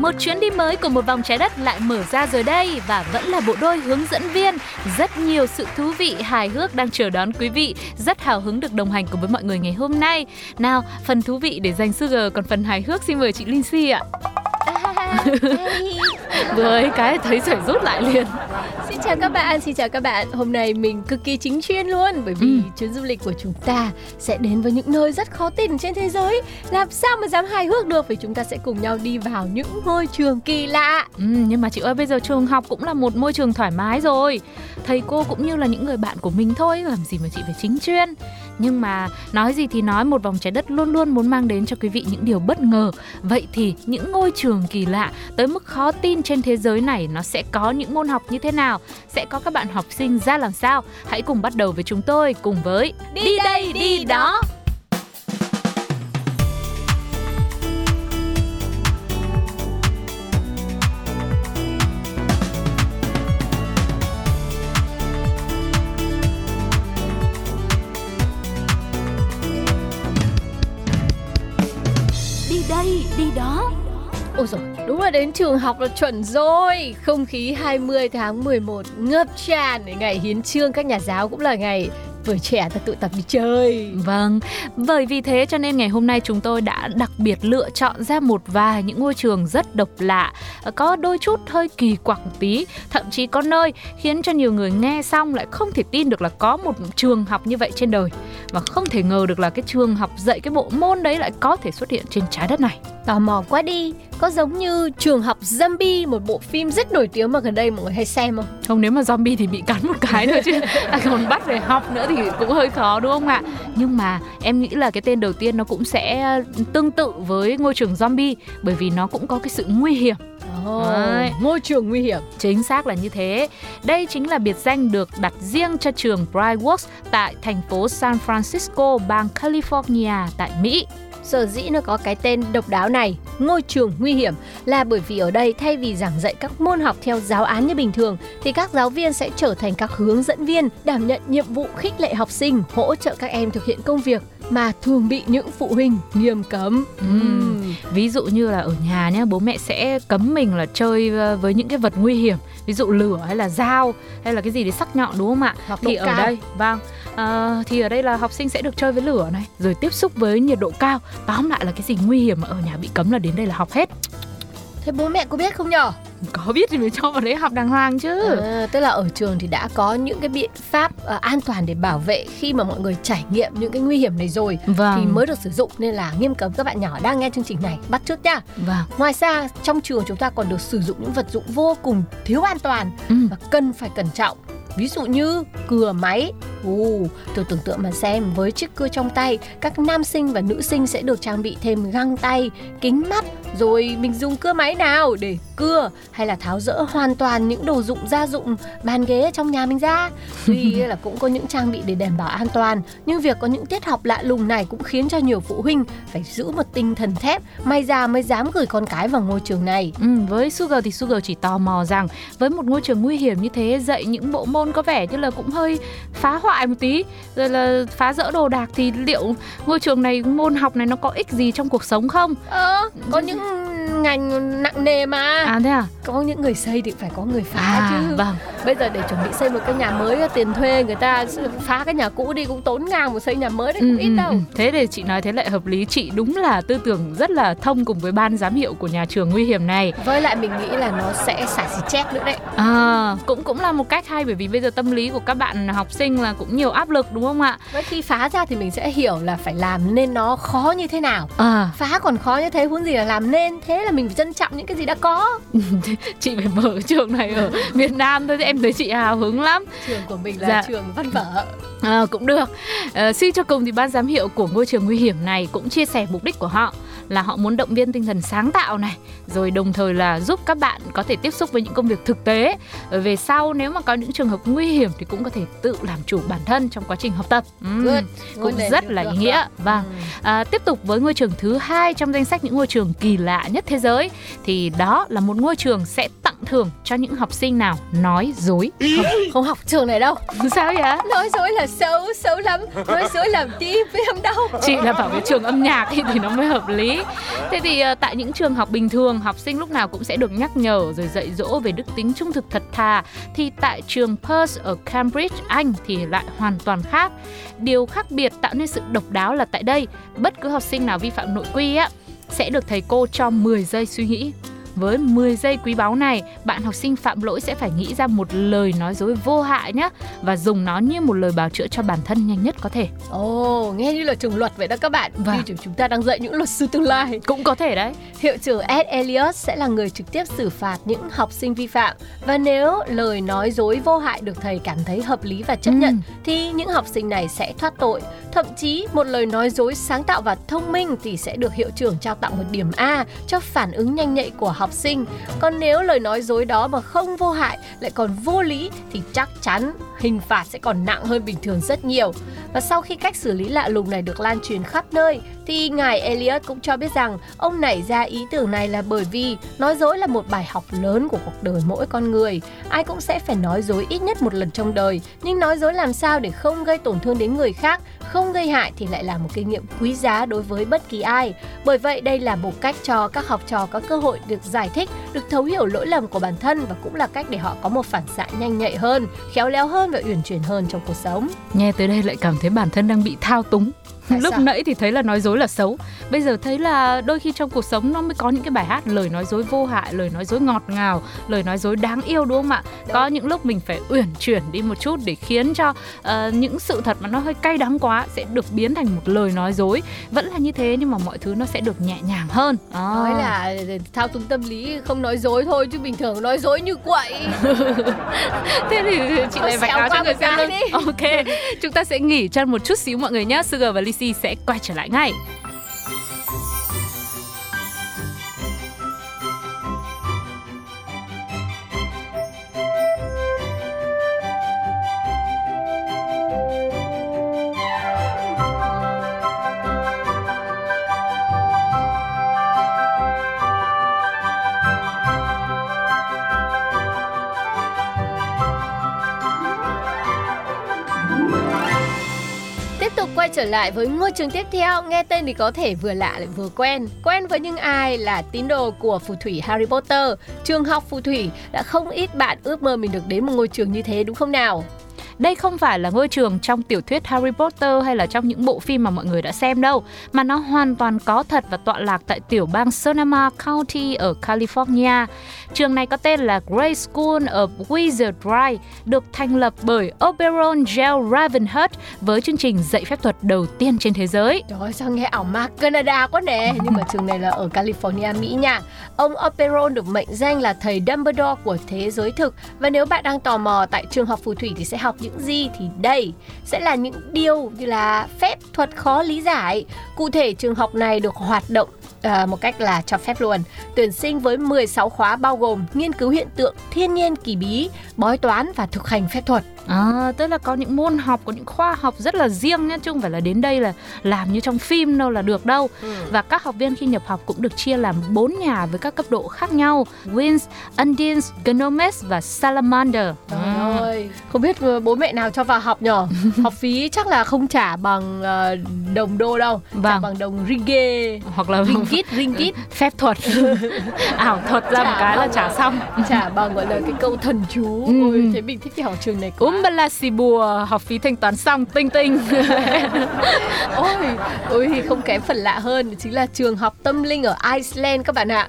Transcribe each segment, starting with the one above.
một chuyến đi mới của một vòng trái đất lại mở ra rồi đây và vẫn là bộ đôi hướng dẫn viên. Rất nhiều sự thú vị, hài hước đang chờ đón quý vị. Rất hào hứng được đồng hành cùng với mọi người ngày hôm nay. Nào, phần thú vị để dành Sugar, còn phần hài hước xin mời chị Lindsay ạ. Vừa ấy cái thấy phải rút lại liền. Xin chào các bạn, xin chào các bạn. Hôm nay mình cực kỳ chính chuyên luôn Bởi vì Ừ. chuyến du lịch của chúng ta Sẽ đến với những nơi rất khó tin trên thế giới. Làm sao mà dám hài hước được Vì chúng ta sẽ cùng nhau đi vào những ngôi trường kỳ lạ. Ừ, nhưng mà chị ơi bây giờ trường học cũng là một môi trường thoải mái rồi. Thầy cô cũng như là những người bạn của mình thôi Làm gì mà chị phải chính chuyên. Nhưng mà nói gì thì nói một vòng trái đất luôn luôn muốn mang đến cho quý vị những điều bất ngờ. Vậy thì những ngôi trường kỳ lạ tới mức khó tin trên thế giới này Nó sẽ có những môn học như thế nào Sẽ có các bạn học sinh ra làm sao? Hãy cùng bắt đầu với chúng tôi cùng với Đi đây, đi đó. Đi đây, đi đó Ôi rồi đúng là đến trường học là chuẩn rồi. Không khí 20 tháng 11 ngập tràn. Ngày hiến trương các nhà giáo cũng là ngày Tuổi trẻ ta tụ tập đi chơi. Vâng, bởi vì thế cho nên ngày hôm nay chúng tôi đã đặc biệt lựa chọn ra một vài những ngôi trường rất độc lạ, có đôi chút hơi kỳ quặc tí, thậm chí có nơi khiến cho nhiều người nghe xong lại không thể tin được là có một trường học như vậy trên đời. Và không thể ngờ được là cái trường học dạy cái bộ môn đấy lại có thể xuất hiện trên trái đất này. Tò mò quá đi Có giống như trường học Zombie Một bộ phim rất nổi tiếng mà gần đây mọi người hay xem không? Không nếu mà zombie thì bị cắn một cái thôi chứ à, còn bắt về học nữa thì cũng hơi khó đúng không ạ? Nhưng mà em nghĩ là cái tên đầu tiên nó cũng sẽ tương tự với ngôi trường zombie bởi vì nó cũng có cái sự nguy hiểm Oh, Đấy. ngôi trường nguy hiểm Chính xác là như thế. Đây chính là biệt danh được đặt riêng cho trường Brightworks tại thành phố San Francisco, bang California tại Mỹ. Sở dĩ nó có cái tên độc đáo này, ngôi trường nguy hiểm là bởi vì ở đây thay vì giảng dạy các môn học theo giáo án như bình thường thì các giáo viên sẽ trở thành các hướng dẫn viên đảm nhận nhiệm vụ khích lệ học sinh, hỗ trợ các em thực hiện công việc mà thường bị những phụ huynh nghiêm cấm. Ừm. Ví dụ như là ở nhà nhá, bố mẹ sẽ cấm mình là chơi ờ, với những cái vật nguy hiểm, ví dụ lửa hay là dao hay là cái gì đấy sắc nhọn đúng không ạ? Hoặc thì ở cao. đây, vâng, ờ, thì ở đây là học sinh sẽ được chơi với lửa này, rồi tiếp xúc với nhiệt độ cao. Tóm lại là cái gì nguy hiểm mà ở nhà bị cấm là đến đây là học hết. Thế bố mẹ có biết không nhở? Có biết thì mới cho vào đấy học đàng hoàng chứ. À, tức là ở trường thì đã có những cái biện pháp ờ, an toàn để bảo vệ khi mà mọi người trải nghiệm những cái nguy hiểm này rồi Vâng. thì mới được sử dụng nên là nghiêm cấm các bạn nhỏ đang nghe chương trình này bắt trước nhá. Vâng. Ngoài ra trong trường chúng ta còn được sử dụng những vật dụng vô cùng thiếu an toàn Ừ. và cần phải cẩn trọng. Ví dụ như cưa máy. Ồ, tôi tưởng tượng mà xem với chiếc cưa trong tay, các nam sinh và nữ sinh sẽ được trang bị thêm găng tay, kính mắt, rồi mình dùng cưa máy nào để cưa hay là tháo rỡ hoàn toàn những đồ dụng gia dụng bàn ghế trong nhà mình ra. Tuy là cũng có những trang bị để đảm bảo an toàn, nhưng việc có những tiết học lạ lùng này cũng khiến cho nhiều phụ huynh phải giữ một tinh thần thép, may ra mới dám gửi con cái vào ngôi trường này. Ừ, với Sugar thì Sugar chỉ tò mò rằng với một ngôi trường nguy hiểm như thế dạy những bộ môn có vẻ như là cũng hơi phá hoại một tí rồi là phá rỡ đồ đạc thì liệu ngôi trường này môn học này nó có ích gì trong cuộc sống không? Ờ, có những ngành nặng nề mà. À thế à? Có những người xây thì phải có người phá À chứ. vâng. Bây giờ để chuẩn bị xây một cái nhà mới tiền thuê người ta phá cái nhà cũ đi cũng tốn ngang một xây nhà mới đấy cũng ít đâu. ừ. Thế để chị nói thế lại hợp lý Chị đúng là tư tưởng rất là thông cùng với ban giám hiệu của nhà trường nguy hiểm này Với lại mình nghĩ là nó sẽ xả xì chét nữa đấy. À, cũng cũng là một cách hay bởi vì bây giờ tâm lý của các bạn học sinh là cũng nhiều áp lực đúng không ạ? Với khi phá ra thì mình sẽ hiểu là phải làm nên nó khó như thế nào. À, Phá còn khó như thế huống gì là làm nên Thế là mình phải trân trọng những cái gì đã có chị phải mở trường này ở Việt Nam thôi thì em thấy chị hào hứng lắm. Trường của mình là Dạ. trường văn vở À, cũng được. À, suy cho cùng thì ban giám hiệu của ngôi trường nguy hiểm này cũng chia sẻ mục đích của họ là họ muốn động viên tinh thần sáng tạo này, rồi đồng thời là giúp các bạn có thể tiếp xúc với những công việc thực tế. Về sau nếu mà có những trường hợp nguy hiểm thì cũng có thể tự làm chủ bản thân trong quá trình học tập. Good. cũng rất là ý nghĩa. Vâng. Ừ. À, tiếp tục với ngôi trường thứ hai trong danh sách những ngôi trường kỳ lạ nhất thế giới thì đó là một ngôi trường sẽ tặng thưởng cho những học sinh nào nói dối. Không học trường này đâu. Sao vậy? Nói dối là xấu, xấu lắm. Nói dối làm tim với không đâu. chị là bảo cái trường âm nhạc thì, thì nó mới hợp lý thế thì uh, tại những trường học bình thường học sinh lúc nào cũng sẽ được nhắc nhở rồi dạy dỗ về đức tính trung thực thật thà. Thì tại trường Perth ở Cambridge Anh thì lại hoàn toàn khác. Điều khác biệt tạo nên sự độc đáo là tại đây bất cứ học sinh nào vi phạm nội quy á sẽ được thầy cô cho 10 giây suy nghĩ với 10 giây quý báu này, bạn học sinh phạm lỗi sẽ phải nghĩ ra một lời nói dối vô hại nhé và dùng nó như một lời bào chữa cho bản thân nhanh nhất có thể. Ồ, nghe như là trường luật vậy đó các bạn. Vâng. Như chúng chúng ta đang dạy những luật sư tương lai. Cũng có thể đấy. Hiệu trưởng Ed Elliot sẽ là người trực tiếp xử phạt những học sinh vi phạm và nếu lời nói dối vô hại được thầy cảm thấy hợp lý và chấp Ừ. nhận thì những học sinh này sẽ thoát tội. Thậm chí một lời nói dối sáng tạo và thông minh thì sẽ được hiệu trưởng trao tặng một điểm A cho phản ứng nhanh nhạy của học sinh. Còn nếu lời nói dối đó mà không vô hại lại còn vô lý thì chắc chắn hình phạt sẽ còn nặng hơn bình thường rất nhiều. Và sau khi cách xử lý lạ lùng này được lan truyền khắp nơi thì ngài Elliot cũng cho biết rằng ông nảy ra ý tưởng này là bởi vì nói dối là một bài học lớn của cuộc đời mỗi con người. Ai cũng sẽ phải nói dối ít nhất một lần trong đời, nhưng nói dối làm sao để không gây tổn thương đến người khác, không gây hại thì lại là một kinh nghiệm quý giá đối với bất kỳ ai. Bởi vậy đây là một cách cho các học trò có cơ hội được giải thích, được thấu hiểu lỗi lầm của bản thân và cũng là cách để họ có một phản xạ nhanh nhạy hơn, khéo léo hơn và uyển chuyển hơn trong cuộc sống. Nghe tới đây lại cảm thấy bản thân đang bị thao túng. Tại Lúc sao? nãy thì thấy là nói dối là xấu Bây giờ thấy là đôi khi trong cuộc sống nó mới có những cái bài hát Lời nói dối vô hại, lời nói dối ngọt ngào Lời nói dối đáng yêu đúng không ạ Có những lúc mình phải uyển chuyển đi một chút Để khiến cho ờ, những sự thật mà nó hơi cay đắng quá Sẽ được biến thành một lời nói dối Vẫn là như thế nhưng mà mọi thứ nó sẽ được nhẹ nhàng hơn à. Nói là thao túng tâm lý không nói dối thôi chứ bình thường nói dối như quậy. Thế thì chị lại vạch áo cho người xem luôn đi. Ok, chúng ta sẽ nghỉ chân một chút xíu mọi người nhé Sugar và sẽ quay trở lại ngay. Tiếp tục quay trở lại với ngôi trường tiếp theo, nghe tên thì có thể vừa lạ lại vừa quen. Quen với những ai là tín đồ của phù thủy Harry Potter, trường học phù thủy đã không ít bạn ước mơ mình được đến một ngôi trường như thế đúng không nào? Đây không phải là ngôi trường trong tiểu thuyết Harry Potter hay là trong những bộ phim mà mọi người đã xem đâu, mà nó hoàn toàn có thật và tọa lạc tại tiểu bang Sonoma County ở California. Trường này có tên là Grey School of Wizard Dry, được thành lập bởi Oberon Gel Ravenhurst với chương trình dạy phép thuật đầu tiên trên thế giới. Trời ơi, sao nghe ảo ma Canada quá nè Nhưng mà trường này là ở California, Mỹ nha Ông Oberon được mệnh danh là thầy Dumbledore của thế giới thực Và nếu bạn đang tò mò tại trường học phù thủy thì sẽ học những gì thì đây Sẽ là những điều như là phép thuật khó lý giải. Cụ thể, trường học này được hoạt động à, một cách là cho phép luôn Tuyển sinh với 16 khóa bao gồm nghiên cứu hiện tượng thiên nhiên kỳ bí, bói toán và thực hành phép thuật À, tức là có những môn học, có những khoa học rất là riêng nhé, chứ không phải là đến đây là làm như trong phim đâu là được đâu. Và các học viên khi nhập học cũng được chia làm 4 nhà với các cấp độ khác nhau: Winds, Undines, Gnomes và Salamander. Trời À. ơi, không biết ờ, bố mẹ nào cho vào học nhở? học phí chắc là không trả bằng ờ, đồng đô đâu, trả Vâng. bằng đồng ringgit, Hoặc là ringgit, ringgit, phép thuật, ảo thuật ra một Trả cái là trả xong. trả bằng gọi là cái câu thần chú. Ừ. Ôi, thế mình thích cái học trường này quá. Umbala Sibua, học phí thanh toán xong, tinh tinh. Ôi, ôi không kém phần lạ hơn chính là trường học tâm linh ở Iceland các bạn ạ.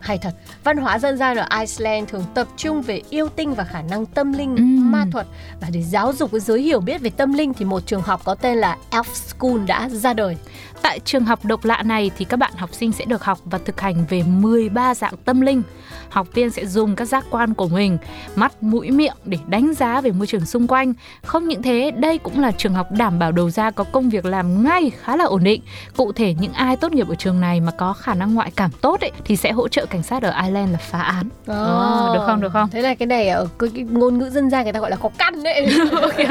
Hay thật, văn hóa dân gian ở Iceland thường tập trung về yêu tinh và khả năng tâm linh, Ừm. ma thuật và để giáo dục cái giới hiểu biết về tâm linh thì một trường học có tên là Elf School đã ra đời. Tại trường học độc lạ này thì các bạn học sinh sẽ được học và thực hành về 13 dạng tâm linh. Học viên sẽ dùng các giác quan của mình, mắt, mũi, miệng để đánh giá về môi trường xung quanh. Không những thế, đây cũng là trường học đảm bảo đầu ra có công việc làm ngay khá là ổn định. Cụ thể những ai tốt nghiệp ở trường này mà có khả năng ngoại cảm tốt ấy, thì sẽ hỗ trợ cảnh sát ở Ireland là phá án. Ờ, được không, được không? Thế này cái này ở cái, cái ngôn ngữ dân gian người ta gọi là có căn đấy.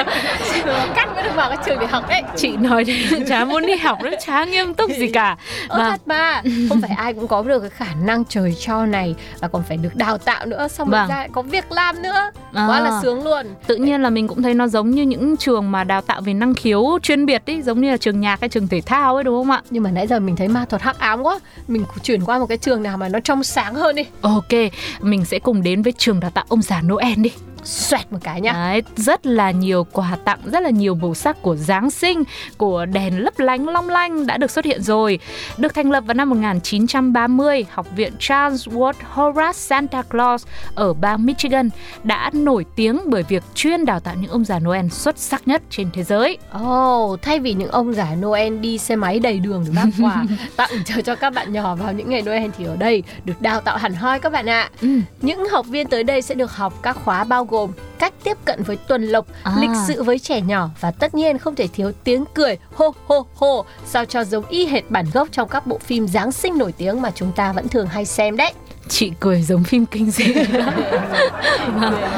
căn mới được vào cái trường để học đấy. Chị nói thì chả muốn đi học nữa, chả nghiêm túc gì cả. Ơ Và thật mà Không phải ai cũng có được cái khả năng trời cho này Và còn phải được đào tạo nữa Xong rồi Vâng. ra lại có việc làm nữa À. Quá là sướng luôn tự nhiên là mình cũng thấy nó giống như những trường mà đào tạo về năng khiếu chuyên biệt ấy giống như là trường nhạc hay trường thể thao ấy đúng không ạ Nhưng mà nãy giờ mình thấy ma thuật hắc ám quá Mình chuyển qua một cái trường nào mà nó trong sáng hơn đi ok mình sẽ cùng đến với trường đào tạo ông già noel đi. Xoẹt một cái nhá Đấy, rất là nhiều quà tặng, rất là nhiều màu sắc của Giáng sinh, của đèn lấp lánh long lanh đã được xuất hiện rồi. Được thành lập vào năm 1930, Học viện Charles Ward Horace Santa Claus ở bang Michigan đã nổi tiếng bởi việc chuyên đào tạo những ông già Noel xuất sắc nhất trên thế giới. Ồ, thay vì những ông già Noel đi xe máy đầy đường để mang quà tặng cho cho các bạn nhỏ vào những ngày Noel thì ở đây được đào tạo hẳn hoi các bạn ạ. Ừ. Những học viên tới đây sẽ được học các khóa bao gồm cách tiếp cận với tuần lộc, À. lịch sự với trẻ nhỏ và tất nhiên không thể thiếu tiếng cười hô hô hô sao cho giống y hệt bản gốc trong các bộ phim Giáng sinh nổi tiếng mà chúng ta vẫn thường hay xem đấy. Chị cười giống phim kinh dị.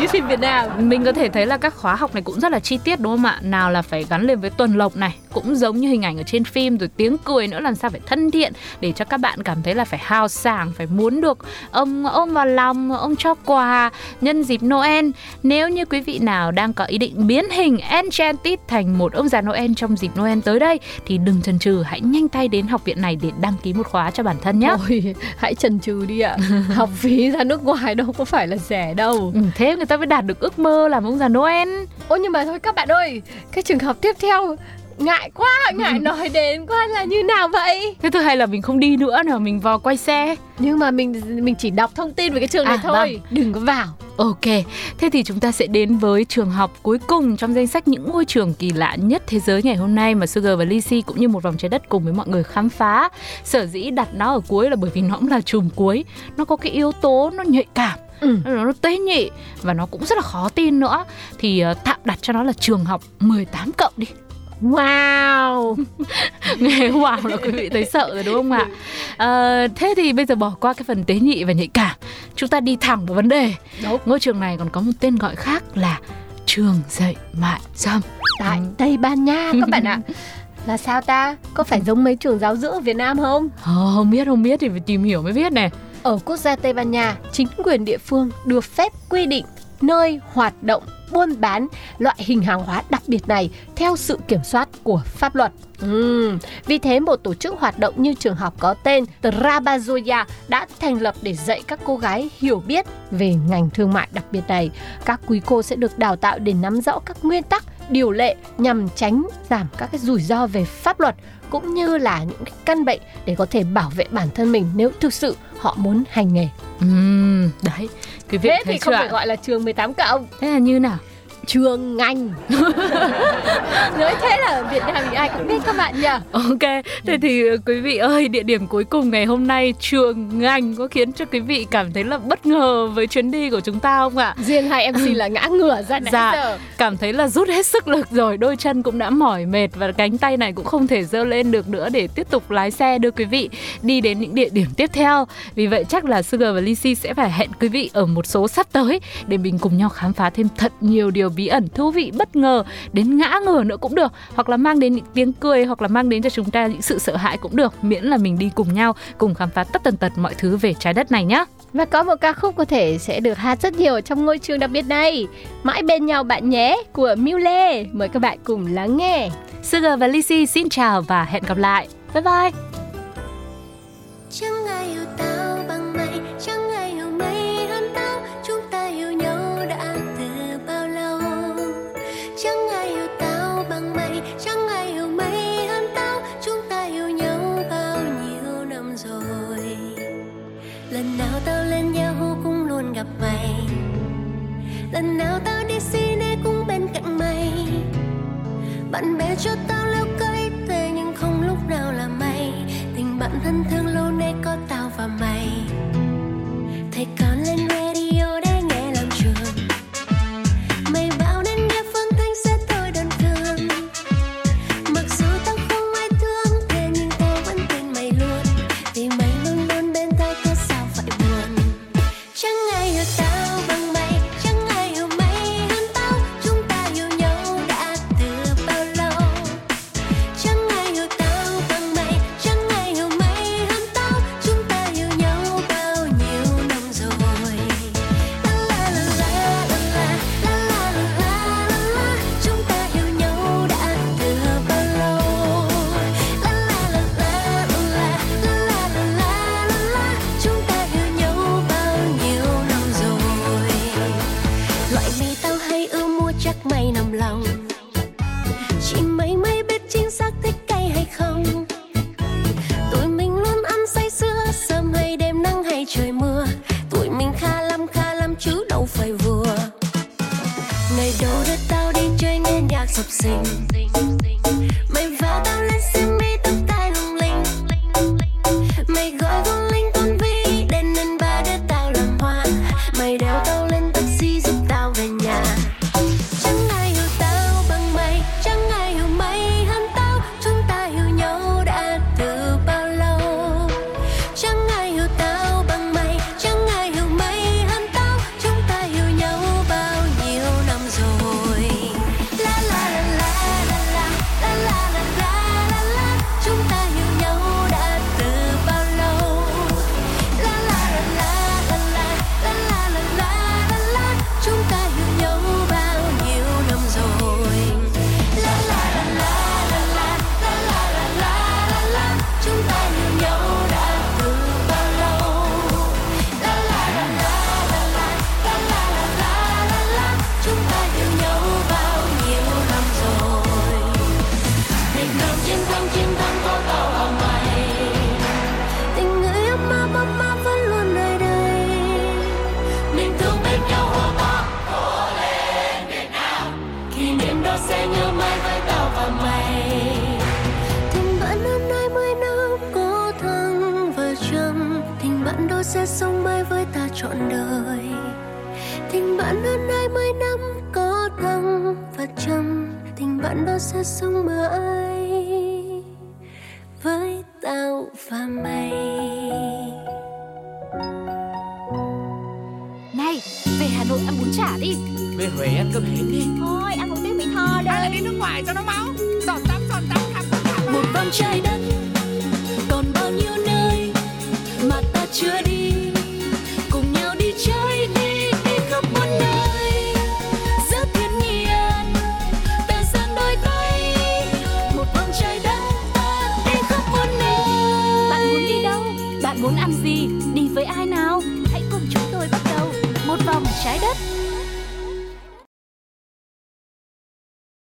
Như phim Việt Nam. Mình có thể thấy là các khóa học này cũng rất là chi tiết đúng không ạ? Nào là phải gắn liền với tuần lộc này, cũng giống như hình ảnh ở trên phim rồi tiếng cười nữa làm sao phải thân thiện để cho các bạn cảm thấy là phải hào sảng, phải muốn được ông ôm vào lòng, ông cho quà nhân dịp Noel. Nếu như quý vị nào đang có ý định biến hình Enchanted thành một ông già Noel trong dịp Noel tới đây thì đừng chần chừ, hãy nhanh tay đến học viện này để đăng ký một khóa cho bản thân nhé. Ôi, hãy chần chừ đi ạ. học phí ra nước ngoài đâu có phải là rẻ đâu. Ừ, thế người ta mới đạt được ước mơ làm ông già Noel. Ôi nhưng mà thôi các bạn ơi, cái trường hợp tiếp theo ngại quá, ngại nói đến quá là như nào vậy? Thế thôi hay là mình không đi nữa nào mình vào quay xe. Nhưng mà mình mình chỉ đọc thông tin về cái trường này À, thôi, đừng có vào. Ok, thế thì chúng ta sẽ đến với trường học cuối cùng trong danh sách những ngôi trường kỳ lạ nhất thế giới ngày hôm nay mà Sugar và Lizzy cũng như một vòng trái đất cùng với mọi người khám phá. Sở dĩ đặt nó ở cuối là bởi vì nó cũng là chùm cuối, nó có cái yếu tố nó nhạy cảm. Ừ. Nó, nó tế nhị và nó cũng rất là khó tin nữa thì ờ, tạm đặt cho nó là trường học 18 cộng đi Wow. nghe wow là quý vị thấy sợ rồi đúng không ạ Ờ, thế thì bây giờ bỏ qua cái phần tế nhị và nhạy cảm chúng ta đi thẳng vào vấn đề Đúng. ngôi trường này còn có một tên gọi khác là trường dạy mại dâm Tại Tây Ban Nha các bạn ạ. Là sao ta? Có phải giống mấy trường giáo dưỡng ở Việt Nam không? Ờ, không biết không biết thì phải tìm hiểu mới biết này Ở quốc gia Tây Ban Nha, chính quyền địa phương được phép quy định nơi hoạt động buôn bán loại hình hàng hóa đặc biệt này theo sự kiểm soát của pháp luật. Uhm. Vì thế một tổ chức hoạt động như trường học có tên Trabazoya đã thành lập để dạy các cô gái hiểu biết về ngành thương mại đặc biệt này. Các quý cô sẽ được đào tạo để nắm rõ các nguyên tắc, điều lệ nhằm tránh giảm các cái rủi ro về pháp luật cũng như là những cái căn bệnh để có thể bảo vệ bản thân mình nếu thực sự họ muốn hành nghề. Ừm, đấy quý vị Thế thì không ạ? phải gọi là trường 18 cộng, thế là như nào trường ngành. Nói thế là ở Việt Nam thì ai cũng biết các bạn nhỉ? Ok, thế thì ờ, quý vị ơi, địa điểm cuối cùng ngày hôm nay trường ngành có khiến cho quý vị cảm thấy là bất ngờ với chuyến đi của chúng ta không ạ? Riêng hai MC là ngã ngửa ra nãy Dạ. giờ. Cảm thấy là rút hết sức lực rồi, đôi chân cũng đã mỏi mệt và cánh tay này cũng không thể dơ lên được nữa để tiếp tục lái xe đưa quý vị đi đến những địa điểm tiếp theo. Vì vậy chắc là Sugar và Lizzy sẽ phải hẹn quý vị ở một số sắp tới để mình cùng nhau khám phá thêm thật nhiều điều bí ẩn thú vị bất ngờ đến ngã ngửa nữa cũng được hoặc là mang đến những tiếng cười hoặc là mang đến cho chúng ta những sự sợ hãi cũng được miễn là mình đi cùng nhau cùng khám phá tất tần tật mọi thứ về trái đất này nhé Và có một ca khúc có thể sẽ được hát rất nhiều trong ngôi trường đặc biệt này. Mãi bên nhau bạn nhé của Miu Lê. Mời các bạn cùng lắng nghe. Sugar và Lizzy xin chào và hẹn gặp lại bye bye Chẳng ai cho tao leo cây thế nhưng không lúc nào là mày. Tình bạn thân thương lâu nay có tao và mày. Thấy còn lên tao đi chơi nghe nhạc sập sình. Mày và tao lên xem sống mới với tao và mày này về hà nội ăn bún chả đi. Về huế ăn cơm hến đi. Thôi ăn một tiếng mỹ tho đây. Hay lại đi nước ngoài cho nó máu. Giòn tắm giòn tắm khám một vòng trời đất